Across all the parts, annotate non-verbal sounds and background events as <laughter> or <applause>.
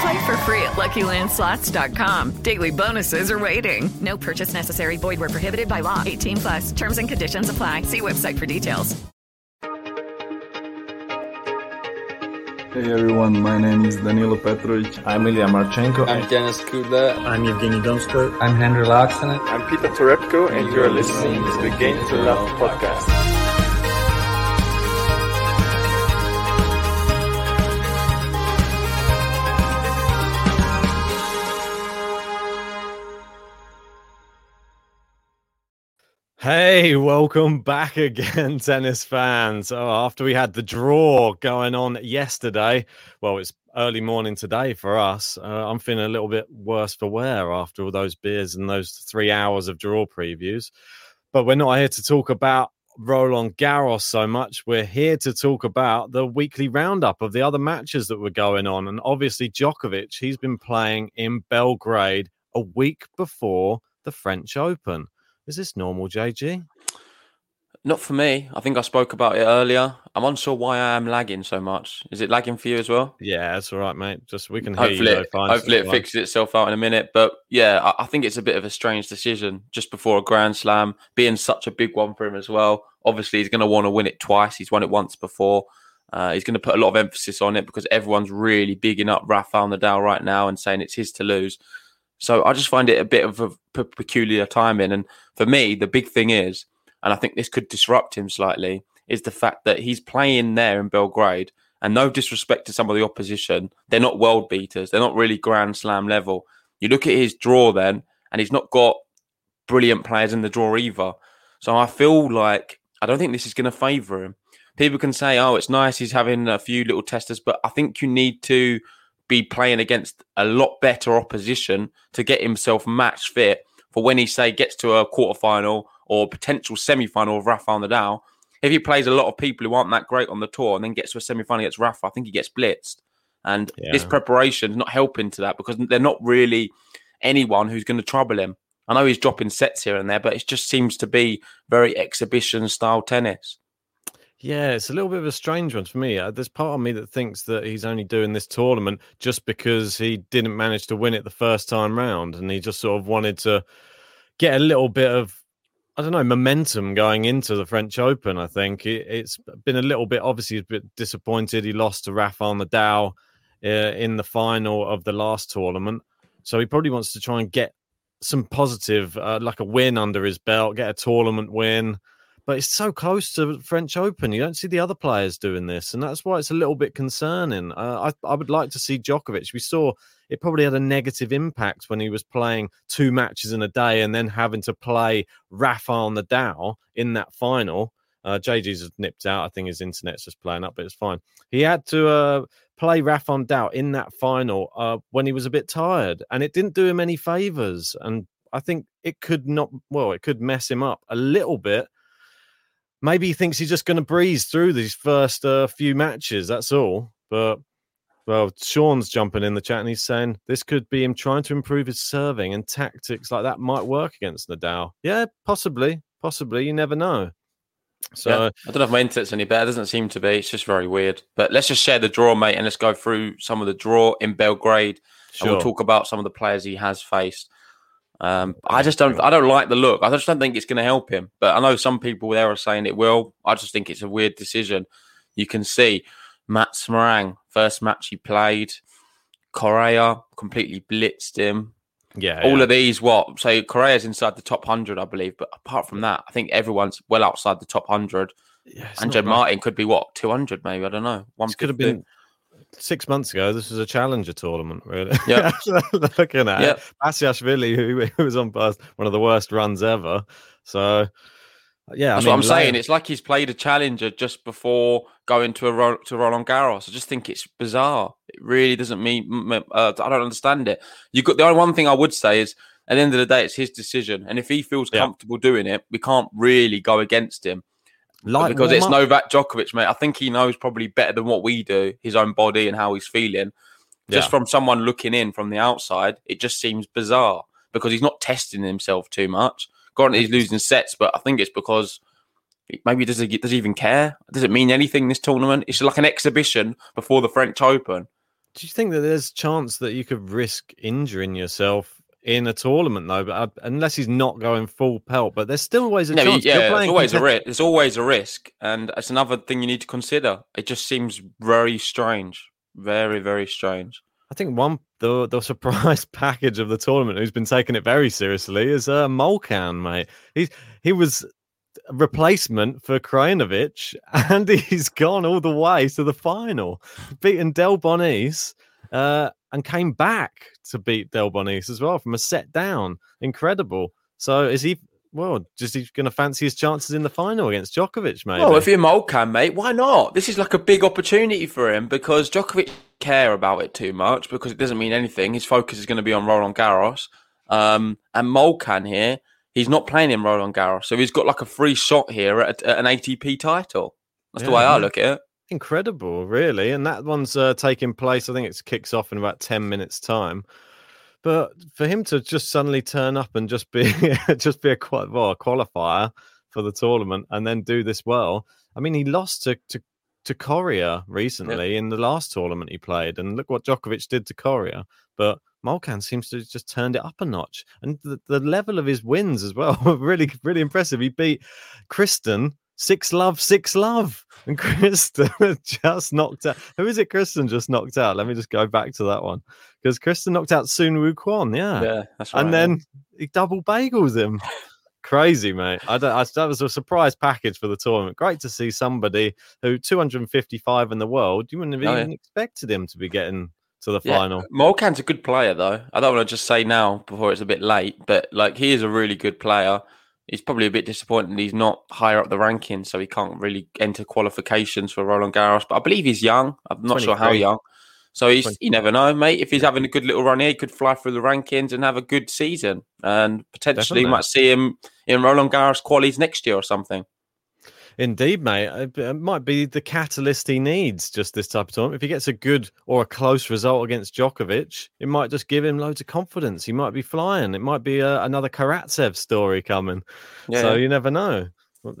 Play for free at LuckyLandSlots.com. Daily bonuses are waiting. No purchase necessary. Void were prohibited by law. 18 plus. Terms and conditions apply. See website for details. Hey everyone, my name is Danilo Petrovic. I'm Ilya Marchenko. I'm Denis Kudla. I'm Evgeny Donskoy. I'm Henri Laaksonen. I'm Peter Torebko, and you're listening to the Game to Love podcast. Hey, welcome back <laughs> again, tennis fans. Oh, after we had the draw going on yesterday, well, it's early morning today for us. Uh, I'm feeling a little bit worse for wear after all those beers and those three hours of draw previews. But we're not here to talk about Roland Garros so much. We're here to talk about the weekly roundup of the other matches that were going on. And obviously, Djokovic, he's been playing in Belgrade a week before the French Open. Is this normal, JG? Not for me. I think I spoke about it earlier. I'm unsure why I am lagging so much. Is it lagging for you as well? Yeah, that's all right, mate. Just we can hear hopefully you. It, hopefully, it fixes itself out in a minute. But yeah, I, I, think it's a bit of a strange decision just before a Grand Slam, being such a big one for him as well. Obviously, he's going to want to win it twice. He's won it once before. Uh, he's going to put a lot of emphasis on it because everyone's really bigging up Rafael Nadal right now and saying it's his to lose. So I just find it a bit of a p- peculiar timing. And for me, the big thing is, and I think this could disrupt him slightly, is the fact that he's playing there in Belgrade. And no disrespect to some of the opposition, they're not world beaters. They're not really Grand Slam level. You look at his draw then, and he's not got brilliant players in the draw either. So I feel like I don't think this is going to favour him. People can say, "Oh, it's nice he's having a few little testers," but I think you need to be playing against a lot better opposition to get himself match fit for when he say gets to a quarterfinal or potential semi-final of Rafa Nadal. If he plays a lot of people who aren't that great on the tour and then gets to a semi-final against Rafa, I think he gets blitzed. And yeah. this preparation is not helping to that because they're not really anyone who's going to trouble him. I know he's dropping sets here and there, but it just seems to be very exhibition style tennis. Yeah, it's a little bit of a strange one for me. Uh, there's part of me that thinks that he's only doing this tournament just because he didn't manage to win it the first time round, and he just sort of wanted to get a little bit of, I don't know, momentum going into the French Open. I think it, has been a little bit. Obviously, a bit disappointed. He lost to Rafael Nadal uh, in the final of the last tournament, so he probably wants to try and get some positive, uh, like a win under his belt, get a tournament win but it's so close to French Open. You don't see the other players doing this, and that's why it's a little bit concerning. Uh, I, I would like to see Djokovic. We saw it probably had a negative impact when he was playing two matches in a day and then having to play Rafael Nadal in that final. Uh, JG's nipped out. I think his internet's just playing up, but it's fine. He had to uh, play Rafael Nadal in that final uh, when he was a bit tired, and it didn't do him any favors. And I think it could not, well, it could mess him up a little bit maybe he thinks he's just going to breeze through these first uh, few matches. That's all. But well, Sean's jumping in the chat and he's saying this could be him trying to improve his serving and tactics like that might work against Nadal. Yeah, possibly, possibly. You never know. So Yeah. I don't know if my internet's any better. It doesn't seem to be. It's just very weird. But let's just share the draw, mate, and let's go through some of the draw in Belgrade, Sure. and we'll talk about some of the players he has faced. Um, I just don't. I don't like the look. I just don't think it's going to help him. But I know some people there are saying it will. I just think it's a weird decision. You can see Mats Moraing, first match he played, Coria completely blitzed him. yeah, All yeah. of these, what? So Coria's inside the top hundred, I believe. But apart from that, I think everyone's well outside the top hundred. Yeah, it's and not Jed right. Martin could be what two hundred, maybe. I don't know. One could have been six months ago. This was a challenger tournament, really. Yep. <laughs> Looking at Yep. it, who, who was on past one of the worst runs ever. So, yeah, That's I what I'm mean, saying. It's like he's played a challenger just before going to a Ro- to Roland Garros. I just think it's bizarre. It really doesn't mean. Uh, I don't understand it. You got the only one thing I would say is at the end of the day, it's his decision, and if he feels Yeah. comfortable doing it, we can't really go against him. Like because it's up. Novak Djokovic, mate. I think he knows probably better than what we do his own body and how he's feeling. Just Yeah. from someone looking in from the outside, it just seems bizarre because he's not testing himself too much. Granted, he's losing sets, but I think it's because maybe does he does he even care? Does it mean anything this tournament? It's like an exhibition before the French Open. Do you think that there's chance that you could risk injuring yourself in a tournament though? But uh, unless he's not going full pelt, but there's still always a No, chance. Yeah, there's always a risk. There's always a risk, and it's another thing you need to consider. It just seems very strange, very very strange. I think one the the surprise <laughs> package of the tournament who's been taking it very seriously is uh, Molcan, mate. He's he was a replacement for Krajinovic, <laughs> and he's gone all the way to the final, beaten Delbonis, uh, and came back to beat Delbonis as well from a set down. Incredible. So is he? Well, just he's going to fancy his chances in the final against Djokovic, mate. Well, if you're Molcan, mate, why not? This is like a big opportunity for him because Djokovic care about it too much because it doesn't mean anything. His focus is going to be on Roland Garros. Um, and Molcan here, he's not playing in Roland Garros, so he's got like a free shot here at, at an ATP title. That's the Yeah, way I look at it. Incredible, really. And that one's uh, taking place. I think it kicks off in about ten minutes' time. But for him to just suddenly turn up and just be <laughs> just be a, qual- well, a qualifier for the tournament and then do this well, I mean, he lost to to, to Coria recently in the last tournament he played, and look what Djokovic did to Coria. But Molcan seems to have just turned it up a notch, and the, the level of his wins as well, <laughs> were really really impressive. He beat Kristen six love six love, <laughs> and Kristen just knocked out. Who is it? Kristen just knocked out. Let me just go back to that one because Kristen knocked out Soonwoo Kwon. Yeah, Yeah, that's right. and then he double bagels him. Crazy, mate. I don't. I, that was a surprise package for the tournament. Great to see somebody who 255 in the world. You wouldn't have Oh, yeah. even expected him to be getting to the Yeah, final. Molcan's a good player, though. I don't want to just say now before it's a bit late, but like he is a really good player. He's probably a bit disappointed he's not higher up the rankings, so he can't really enter qualifications for Roland Garros. But I believe he's young. I'm not sure how young. So he's, you never know, mate. If he's having a good little run here, he could fly through the rankings and have a good season, and potentially Definitely. might see him in Roland Garros qualies next year or something. Indeed, mate. It, it might be the catalyst he needs just this type of tournament. If he gets a good or a close result against Djokovic, it might just give him loads of confidence. He might be flying. It might be uh, another Karatsev story coming. Yeah. So you never know.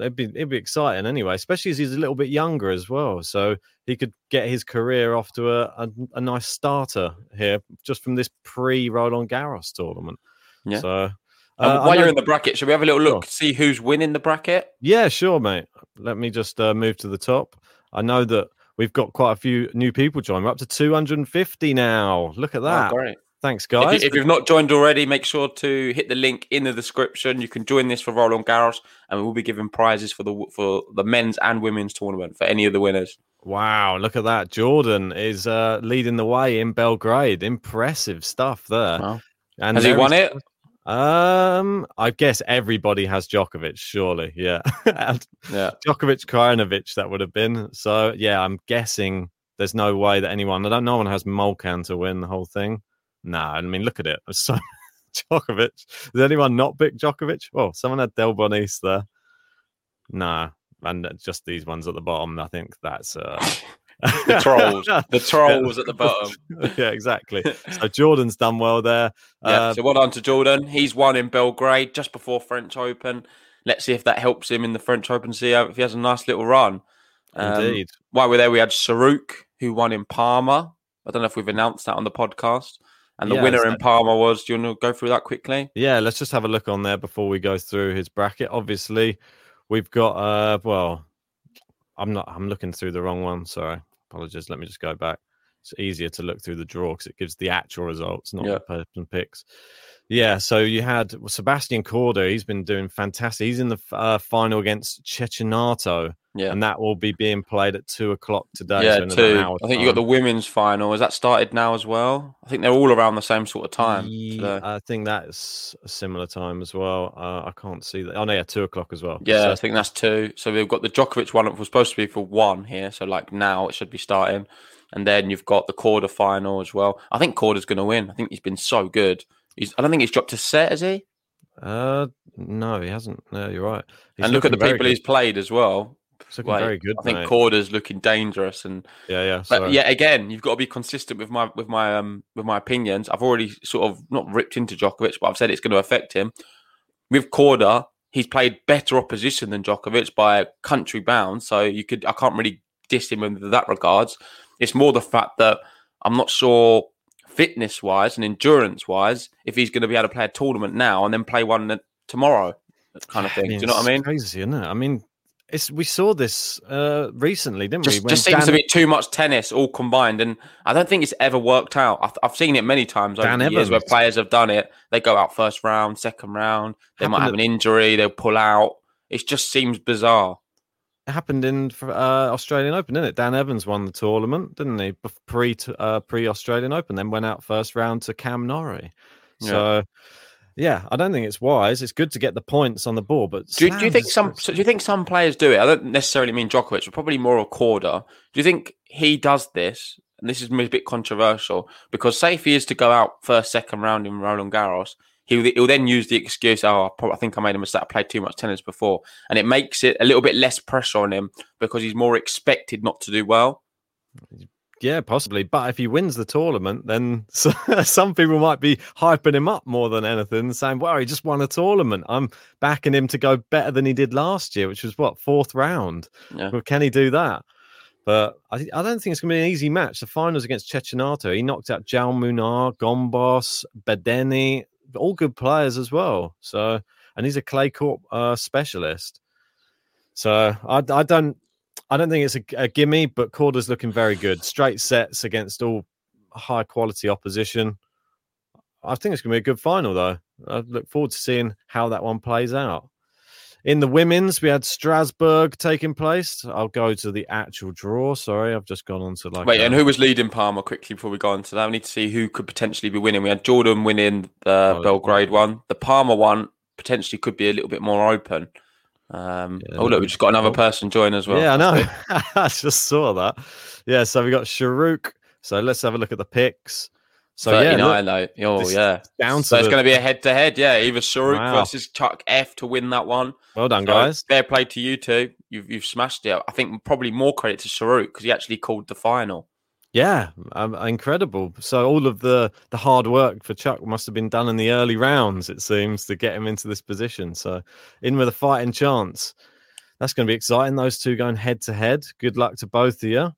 It'd be it'd be exciting anyway, especially as he's a little bit younger as well. So he could get his career off to a, a, a nice starter here just from this pre Roland Garros tournament. Yeah. So uh, while you're in the bracket, should we have a little look, Sure. see who's winning the bracket? Yeah, sure, mate. Let me just uh, move to the top. I know that we've got quite a few new people joining. We're up to 250 now. Look at that. Oh, great. Thanks, If, you, guys. if you've not joined already, make sure to hit the link in the description. You can join this for Roland Garros, and we'll be giving prizes for the for the men's and women's tournament for any of the winners. Wow, look at that. Jordan is uh, leading the way in Belgrade. Impressive stuff there. Wow. And Has he won it? Um, I guess everybody has Djokovic, surely. Yeah. <laughs> Yeah. Djokovic, Krajinovic, that would have been. So, yeah, I'm guessing there's no way that anyone, I don't no one has Molcan to win the whole thing. No, I mean, look at it. There's <laughs> So Djokovic. Does anyone not pick Djokovic? Well, someone had Delbonis there. Nah, and just these ones at the bottom. I think that's uh <laughs> The trolls, <laughs> the trolls at the bottom. <laughs> yeah, exactly. <laughs> So Jordan's done well there. Yeah. Uh, so well done to Jordan. He's won in Belgrade just before French Open. let's see if that helps him in the French Open. See if he has a nice little run. Um, Indeed. While we're there, we had Saruk, who won in Parma. I don't know if we've announced that on the podcast. And the Yeah, winner in Parma was. Do you want to go through that quickly? Yeah, let's just have a look on there before we go through his bracket. Obviously, we've got uh well, I'm not I'm looking through the wrong one. Sorry. Apologies. Let me just go back. It's easier to look through the draw because it gives the actual results, not Yeah. the person picks. Yeah, so you had Sebastian Korda. He's been doing fantastic. He's in the uh, final against Cecchinato, Yeah. and that will be being played at two o'clock today. yeah, so two. I think you got the women's final. Has that started now as well? I think they're all around the same sort of time. Ye- today. I think that's a similar time as well. Uh, I can't see that. Oh no, yeah, two o'clock as well. Yeah, So- I think that's two. So we've got the Djokovic one that was supposed to be for one here. So like now it should be starting. And then you've got the quarter final as well. I think Korda's going to win. I think he's been so good. He's, I don't think he's dropped a set, has he? Uh, no, he hasn't. No, you're right. He's and look at the people good. he's played as well. He's looking Like, very good. I think mate. Korda's looking dangerous, and Yeah, yeah. but sorry. yeah, again, you've got to be consistent with my with my um with my opinions. I've already sort of not ripped into Djokovic, but I've said it's going to affect him. With Korda, he's played better opposition than Djokovic by a country bound, so you could I can't really diss him in that regards. It's more the fact that I'm not sure fitness wise and endurance wise if he's going to be able to play a tournament now and then play one that- tomorrow, kind of thing. Do you know what I mean? Crazy, isn't it? I mean, it's we saw this uh recently, didn't we? just, When just seems to be too much tennis all combined, and I don't think it's ever worked out. I've, I've seen it many times over Dan the years where players have done it. They go out first round, second round, they might have Happened an injury, they'll pull out. It just seems bizarre. It happened in uh, Australian Open, didn't it? Dan Evans won the tournament, didn't he? Pre uh, pre Australian Open, then went out first round to Cam Norrie. Yeah. So, yeah, I don't think it's wise. It's good to get the points on the board, but Do you, do you think some? so Do you think some players do it? I don't necessarily mean Djokovic, but probably more a Korda. Do you think he does this? And this is a bit controversial because say if he is to go out first, second round in Roland Garros, he'll, he'll then use the excuse, "Oh, I, prob- I think I made a mistake. I played too much tennis before," and it makes it a little bit less pressure on him because he's more expected not to do well. Yeah, possibly. But if he wins the tournament, then <laughs> so, some people might be hyping him up more than anything, saying, "Wow, he just won a tournament. I'm backing him to go better than he did last year, which was what fourth round. Yeah. Well, can he do that?" But I, I don't think it's going to be an easy match. The finals against Cecchinato, he knocked out Jaume Munar, Gombos, Bedene, all good players as well. So, and he's a clay court uh, specialist. So I, I don't I don't think it's a, a gimme, but Korda's looking very good. Straight sets against all high quality opposition. I think it's going to be a good final, though. I look forward to seeing how that one plays out. In the women's, we had Strasbourg taking place. I'll go to the actual draw. Sorry, I've just gone on to like. Wait, a- and who was leading Parma quickly before we go on to that? We need to see who could potentially be winning. We had Jordan winning the Oh, Belgrade one. The Parma one potentially could be a little bit more open. Um, Yeah, oh, look, we just got another person join as well. yeah, I know. <laughs> I just saw that. Yeah, so we got Sharuk. So let's have a look at the picks. So yeah, 39, look. Oh, yeah. down So it's the- going to be a head to head, yeah. Either Saruk Wow. versus Chuck F to win that one. well done, So, guys. Fair play to you two. You've you've smashed it. I think probably more credit to Saruk because he actually called the final. Yeah, um, incredible. So all of the the hard work for Chuck must have been done in the early rounds. It seems to get him into this position. So in with a fighting chance. That's going to be exciting. Those two going head to head. Good luck to both of you.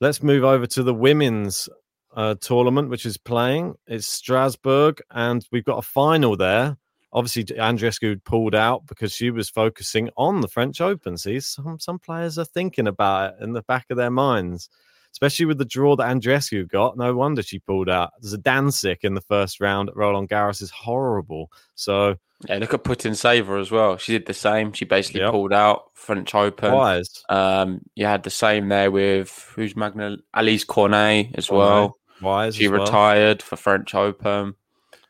Let's move over to the women's uh, tournament, which is playing. It's Strasbourg, and we've got a final there. Obviously, Andreescu pulled out because she was focusing on the French Open. See, some some players are thinking about it in the back of their minds especially with the draw that Andreescu got. No wonder she pulled out. There's a Danzig in the first round at Roland Garros is horrible. So Yeah, look at Putintseva as well. She did the same. She basically Yep. pulled out French Open. wise. Um, you had the same there with who's Magna Alizé Cornet as Cornet, well. Wise. She as well. retired for French Open.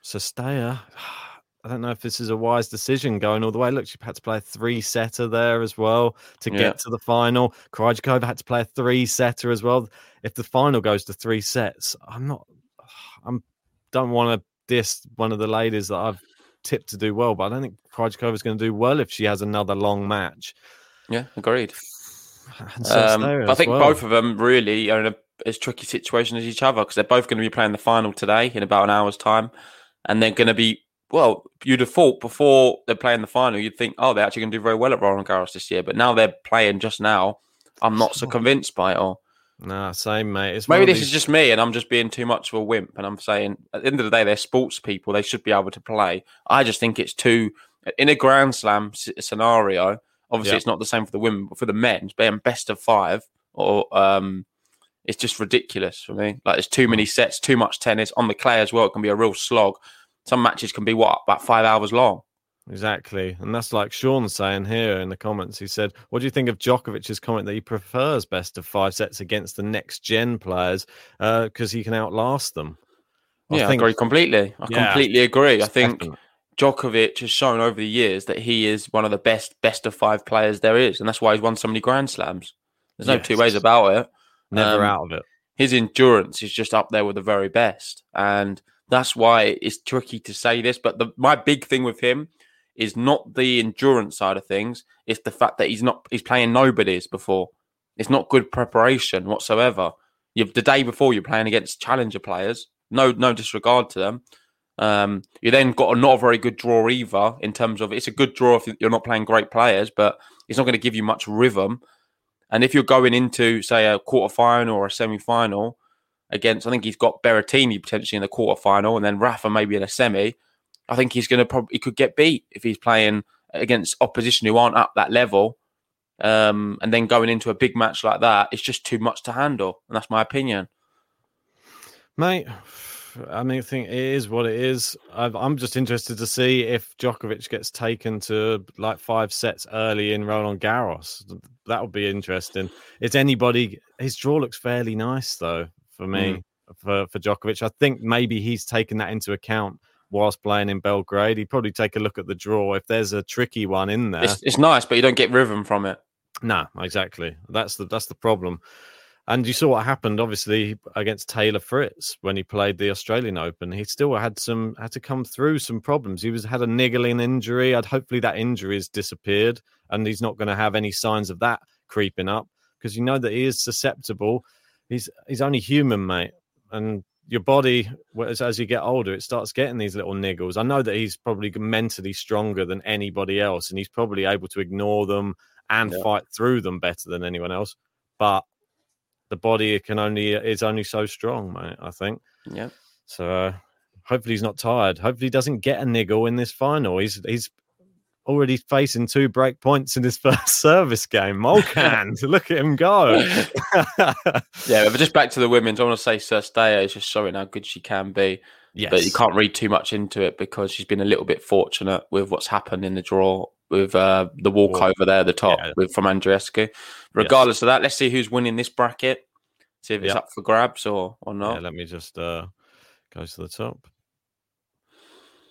So Cirstea, <sighs> I don't know if this is a wise decision going all the way. Look, she had to play a three setter there as well to Yeah. get to the final. Krejcikova had to play a three setter as well. If the final goes to three sets, I'm not, <sighs> I'm don't want to diss one of the ladies that I've tipped to do well, but I don't think Krejcikova is going to do well if she has another long match. Yeah, agreed. <sighs> And so Um, I think well. both of them really are in a as tricky situation as each other because they're both going to be playing the final today in about an hour's time, and they're going to be well, you'd have thought before they're playing the final, you'd think, oh, they're actually going to do very well at Roland Garros this year. But now they're playing just now. I'm not so <laughs> convinced by it all. Nah, same mate. It's Maybe this these- is just me, and I'm just being too much of a wimp. And I'm saying, at the end of the day, they're sports people. They should be able to play. I just think it's too in a Grand Slam scenario. Obviously, Yeah. it's not the same for the women, but for the men, being best of five, or um, it's just ridiculous for me. Like, there's too hmm. many sets, too much tennis on the clay as well. It can be a real slog. Some matches can be what about five hours long. Exactly. And that's like Sean saying here in the comments. He said, What do you think of Djokovic's comment that he prefers best of five sets against the next gen players uh, because he can outlast them? yeah, I agree completely. I Yeah. completely agree. I think Definitely. Djokovic has shown over the years that he is one of the best best of five players there is, and that's why he's won so many Grand Slams. There's no two ways about it. Never Um, out of it. His endurance is just up there with the very best, and that's why it's tricky to say this. But the, my big thing with him is not the endurance side of things; it's the fact that he's not he's playing nobodies before. It's not good preparation whatsoever. You've the day before you're playing against challenger players. No, no disregard to them. Um, you then got a not a very good draw either in terms of it's a good draw if you're not playing great players, but it's not going to give you much rhythm. And if you're going into say a quarter final or a semi final against, I think he's got Berrettini potentially in the quarter final, and then Rafa maybe in a semi. I think he's going to probably he could get beat if he's playing against opposition who aren't up that level. Um, and then going into a big match like that, it's just too much to handle, and that's my opinion. Mate, I mean, I think it is what it is. I've, I'm just interested to see if Djokovic gets taken to like five sets early in Roland Garros. That would be interesting. It's anybody. His draw looks fairly nice though for me mm. for for Djokovic. I think maybe he's taken that into account whilst playing in Belgrade. He'd probably take a look at the draw if there's a tricky one in there. It's, it's nice, but you don't get rhythm from it. No, exactly. That's the that's the problem. And you saw what happened, obviously, against Taylor Fritz when he played the Australian Open. He still had some had to come through some problems. He was had a niggling injury. I'd hopefully that injury has disappeared and he's not going to have any signs of that creeping up because you know that he is susceptible. He's he's only human, mate, and your body as, as you get older, it starts getting these little niggles. I know that he's probably mentally stronger than anybody else, and he's probably able to ignore them and Yeah. fight through them better than anyone else. But the body can only is only so strong, mate. I think. Yeah. So uh, hopefully he's not tired. Hopefully he doesn't get a niggle in this final. He's he's already facing two break points in his <laughs> first service game. Molcan, <laughs> look at him go. <laughs> Yeah, but just back to the women's, I want to say Cirstea is just showing how good she can be. yes. But you can't read too much into it because she's been a little bit fortunate with what's happened in the draw with uh, the walkover there at the top Yeah. with from Andreescu. Regardless of that, let's see who's winning this bracket. See if it's Yeah. up for grabs or or Yeah, not. let me just uh, go to the top.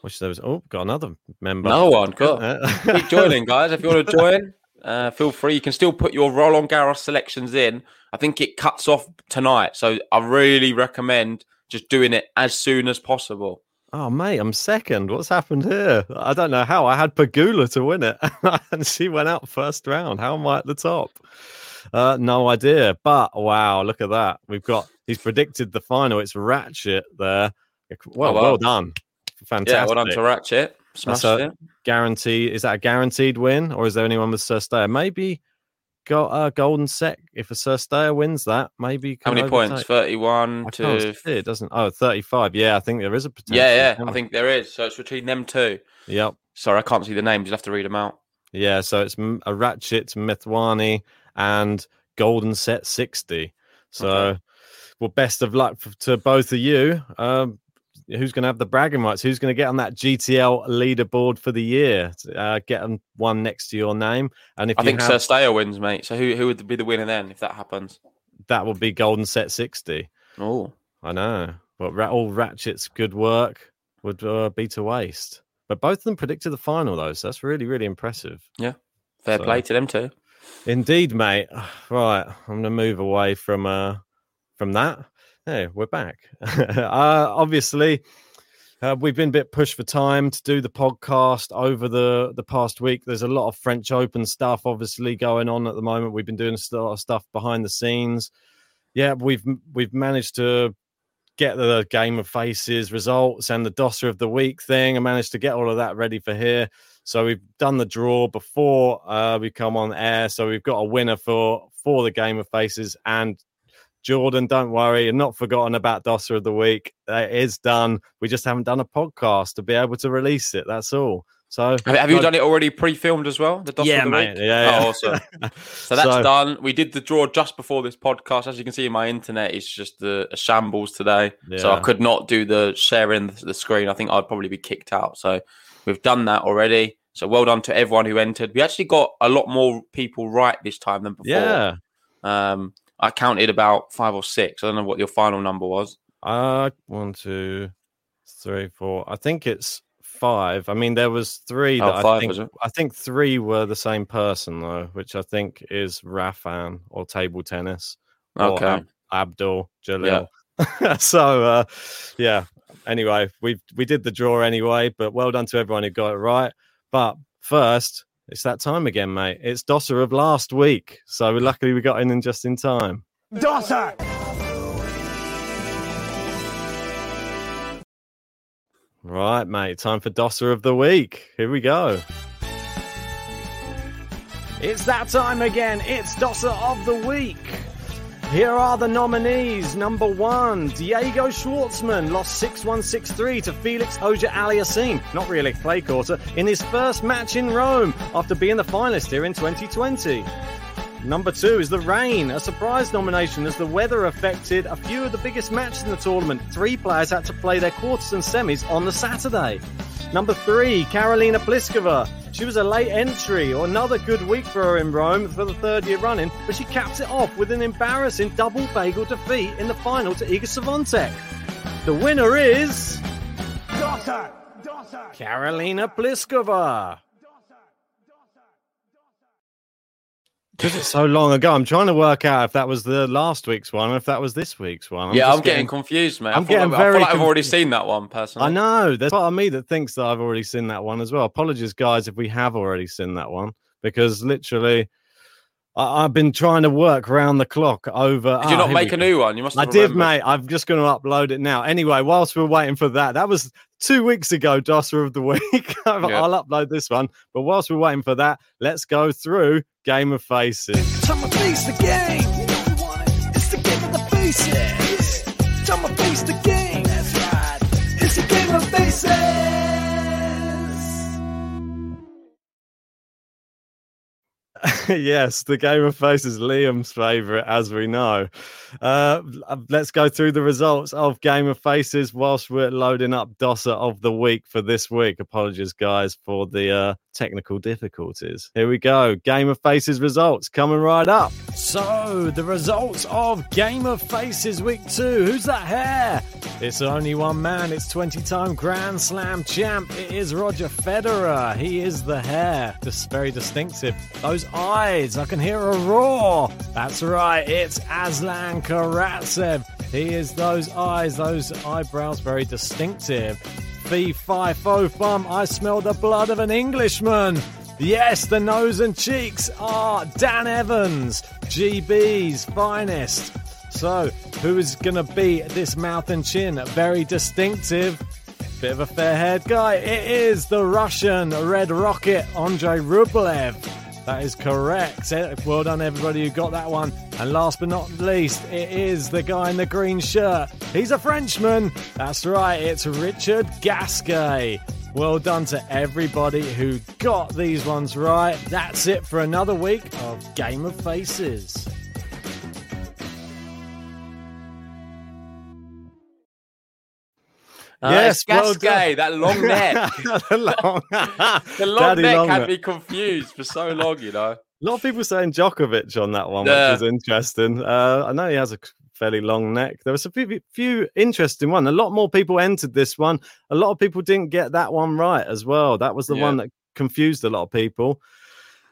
Wish there was. Oh, got another member. No one. Uh, Keep joining, <laughs> guys. If you want to join, uh, feel free. You can still put your Roland Garros selections in. I think it cuts off tonight, so I really recommend just doing it as soon as possible. Oh, mate, I'm second. What's happened here? I don't know how. I had Pegula to win it, <laughs> and she went out first round. How am I at the top? Uh, no idea. But wow, look at that. We've got. He's predicted the final. It's Ratchet there. Well, Oh, wow. well done. Fantastic. Yeah, well done to Ratchet. Smashed a- it. guarantee. Is that a guaranteed win, or is there anyone with Cirstea? Maybe got uh, Golden Sec. If a Cirstea wins that, maybe How many points? 31 I to. it doesn't. Oh, 35. Yeah, I think there is a potential. Yeah, yeah, I think there is. So it's between them two. Yep. Sorry, I can't see the names. You'll have to read them out. Yeah, so it's a Ratchet, Methwani, and Golden Set 60. So, Okay. well, best of luck to both of you. Um, who's going to have the bragging rights? Who's going to get on that GTL leaderboard for the year? Uh, get one next to your name. And if I think have, Sir Stayer wins, mate. So who who would be the winner then if that happens? that would be Golden Set 60. Oh, I know. But all Ratchet's good work would uh, be to waste. But both of them predicted the final, though. So that's really, really impressive. Yeah, fair So- play to them too. Indeed, mate. <sighs> Right, I'm gonna move away from uh from that. Hey, we're back. <laughs> uh, obviously, uh, we've been a bit pushed for time to do the podcast over the the past week. There's a lot of French Open stuff, obviously, going on at the moment. We've been doing a lot of stuff behind the scenes. Yeah, we've we've managed to get the game of faces results and the dosser of the week thing. I managed to get all of that ready for here. So we've done the draw before uh, we come on air. So we've got a winner for for the game of faces and Jordan, don't worry, you're not forgotten about Dosser of the Week. It is done. We just haven't done a podcast to be able to release it. That's all. So Have, have you done it already pre-filmed as well? The Dosser Yeah, of the mate. Week? Yeah, yeah. Oh, awesome. <laughs> so that's So- done. We did the draw just before this podcast. As you can see, my internet is just a, a shambles today. So I could not do the sharing the, the screen. I think I'd probably be kicked out. So we've done that already. So well done to everyone who entered. We actually got a lot more people right this time than before. Yeah. Um, I counted about five or six. I don't know what your final number was. Uh one, two, three, four. I think it's five. I mean, there was three that I think was it? I think three were the same person though, which I think is Rafan or table tennis. or Okay. Ab- Abdul Jalil. <laughs> so uh yeah. Anyway, we we did the draw anyway, but well done to everyone who got it right. But first, it's that time again, mate. It's Dosser of last week. So luckily we got in, in just in time. Dosser! Right, mate. Time for Dosser of the week. Here we go. It's that time again. It's Dosser of the week. Here are the nominees. Number one, Diego Schwartzman lost 6 1 6 3 to Felix Auger Aliassime, not really a clay quarter, in his first match in Rome after being the finalist here in 2020. Number two is The Rain, a surprise nomination as the weather affected a few of the biggest matches in the tournament. Three players had to play their quarters and semis on the Saturday. Number three, Karolina Pliskova. She was a late entry, or another good week for her in Rome for the third year running, but she caps it off with an embarrassing double bagel defeat in the final to Iga Swiatek. The winner is Dosser! Dosser! Karolina Pliskova. Because it's so long ago, I'm trying to work out if that was the last week's one or if that was this week's one. yeah, I'm getting, confused, mate. I'm I getting like, I very like I've already seen that one personally. I know there's part of me that thinks that I've already seen that one as well. Apologies, guys, if we have already seen that one because literally I- I've been trying to work round the clock over. Did you Ah, not make a go. new one? You must. I Have did, remembered. mate. I'm just going to upload it now. Anyway, whilst we're waiting for that, that was two weeks ago, Dosser of the Week. <laughs> I'll upload this one. But whilst we're waiting for that, let's go through Game of Faces. Time to face the game. You know we want it. It's the game of the faces. Time to face the game. That's right. It's the game of faces. <laughs> yes, the Game of Faces, Liam's favourite, as we know. Uh, let's go through the results of Game of Faces whilst we're loading up Dosser of the week for this week. Apologies, guys, for the uh, technical difficulties. Here we go. Game of Faces results coming right up. So, the results of Game of Faces week two. Who's that hair? It's only one man. It's 20 time Grand Slam champ. It is Roger Federer. He is the hair. Just very distinctive. Those eyes, I can hear a roar. That's right. It's Aslan Karatsev. He is those eyes, those eyebrows, very distinctive. Fee fi fo fum. I smell the blood of an Englishman. Yes, the nose and cheeks are Dan Evans, GB's finest. So, who is going to be this mouth and chin? Very distinctive. Bit of a fair haired guy. It is the Russian Red Rocket, Andrei Rublev. That is correct. Eh, Well done, everybody who got that one. And last but not least, it is the guy in the green shirt. He's a Frenchman. That's right, it's Richard Gasquet. Well done to everybody who got these ones right. That's it for another week of Game of Faces. Uh, Yes, well Gasquet, that long <laughs> neck. the long, <laughs> <laughs> the long Daddy neck long had neck. me confused for so long, you know. A lot of people saying Djokovic on that one, Yeah. which is interesting. Uh, I know he has a fairly long neck. There was a few, few interesting one. A lot more people entered this one. A lot of people didn't get that one right as well. That was the Yeah. one that confused a lot of people.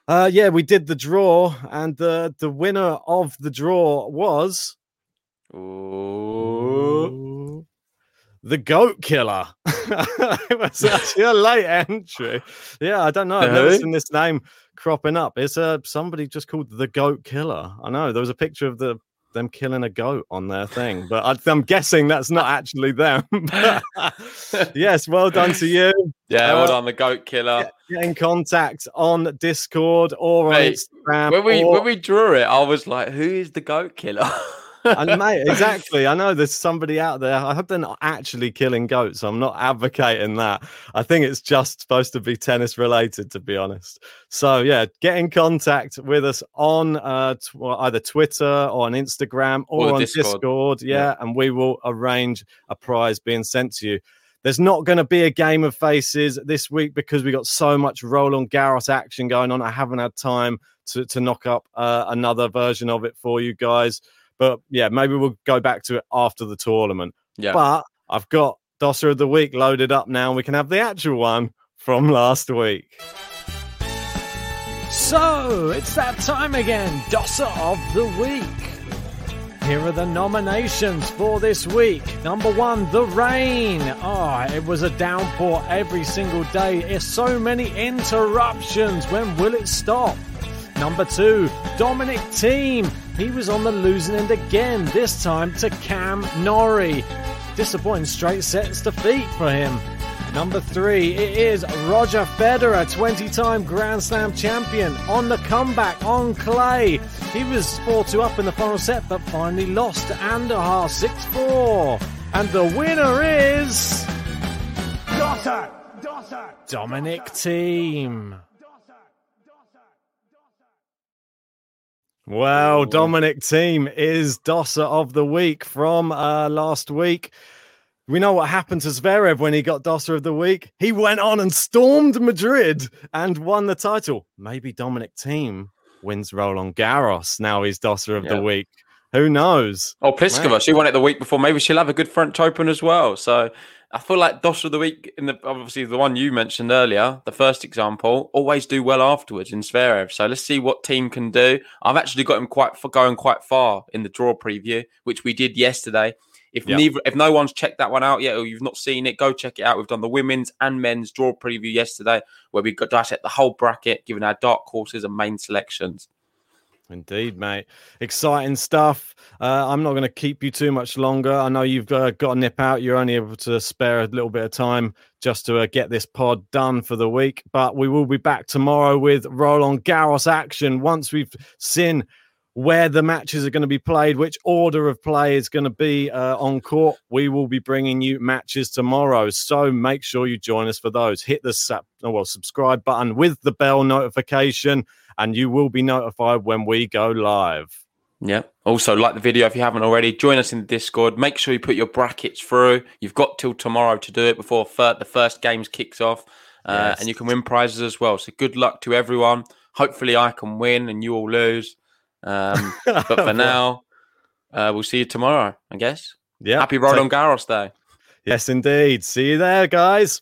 Uh, yeah, we did the draw, and the the winner of the draw was Ooh. the Goat Killer. <laughs> it was actually a late entry. Yeah, I don't know. I've never seen this name cropping up. It's uh, somebody just called the Goat Killer. I know there was a picture of the them killing a goat on their thing. But I, I'm guessing that's not <laughs> actually them. <laughs> yes, well done to you. Yeah, Uh, well done, the goat killer. Get in contact on Discord or on Instagram. when we or- when we drew it, I was like, "Who is the goat killer?" <laughs> and mate, exactly. I know there's somebody out there. I hope they're not actually killing goats. I'm not advocating that. I think it's just supposed to be tennis related, to be honest. So yeah, get in contact with us on uh, well, either Twitter or on Instagram or, Or on Discord. Discord. yeah, Yeah. and we will arrange a prize being sent to you. There's not going to be a game of faces this week because we got so much Roland Garros action going on. I haven't had time to, to knock up uh, another version of it for you guys. But yeah, maybe we'll go back to it after the tournament. Yeah. But I've got Dosser of the Week loaded up now, and we can have the actual one from last week. So it's that time again, Dosser of the Week. Here are the nominations for this week. Number one, The Rain. Oh, it was a downpour every single day. There's so many interruptions. When will it stop? Number two, Dominic Thiem. He was on the losing end again, this time to Cam Norrie. Disappointing straight sets defeat for him. Number three, it is Roger Federer, 20 time Grand Slam champion, on the comeback on clay. He was 4 2 up in the final set, but finally lost to Andujar 6 4. And the winner is. Dosser! Dosser! Dominic Thiem. Well, Dominic Thiem is Dosser of the Week from uh, last week. We know what happened to Zverev when he got Dosser of the Week. He went on and stormed Madrid and won the title. Maybe Dominic Thiem wins Roland Garros. Now he's Dosser of Yeah. the Week. Who knows? Oh, Pliskova, she won it the week before. Maybe she'll have a good French Open as well. So I feel like Doss of the week, in the obviously the one you mentioned earlier, the first example, always do well afterwards in Zverev. So let's see what Thiem can do. I've actually got him quite for going quite far in the draw preview, which we did yesterday. If Yeah. neither, if no one's checked that one out yet, or you've not seen it, go check it out. We've done the women's and men's draw preview yesterday, where we got dissect the whole bracket, giving our dark horses and main selections. Indeed, mate. Exciting stuff. Uh, I'm not going to keep you too much longer. I know you've uh, got to nip out. You're only able to spare a little bit of time just to uh, get this pod done for the week. But we will be back tomorrow with Roland Garros action once we've seen where the matches are going to be played, which order of play is going to be uh, on court. We will be bringing you matches tomorrow. So make sure you join us for those. Hit the sub- oh, well, subscribe button with the bell notification, and you will be notified when we go live. Yeah. Also, like the video if you haven't already. Join us in the Discord. Make sure you put your brackets through. You've got till tomorrow to do it before fir- the first games kicks off, uh, Yes. and you can win prizes as well. So good luck to everyone. Hopefully, I can win and you all lose. Um, <laughs> but for now, uh, we'll see you tomorrow. I guess. Yeah. Happy Roland Garros Day. Yes, indeed. See you there, guys.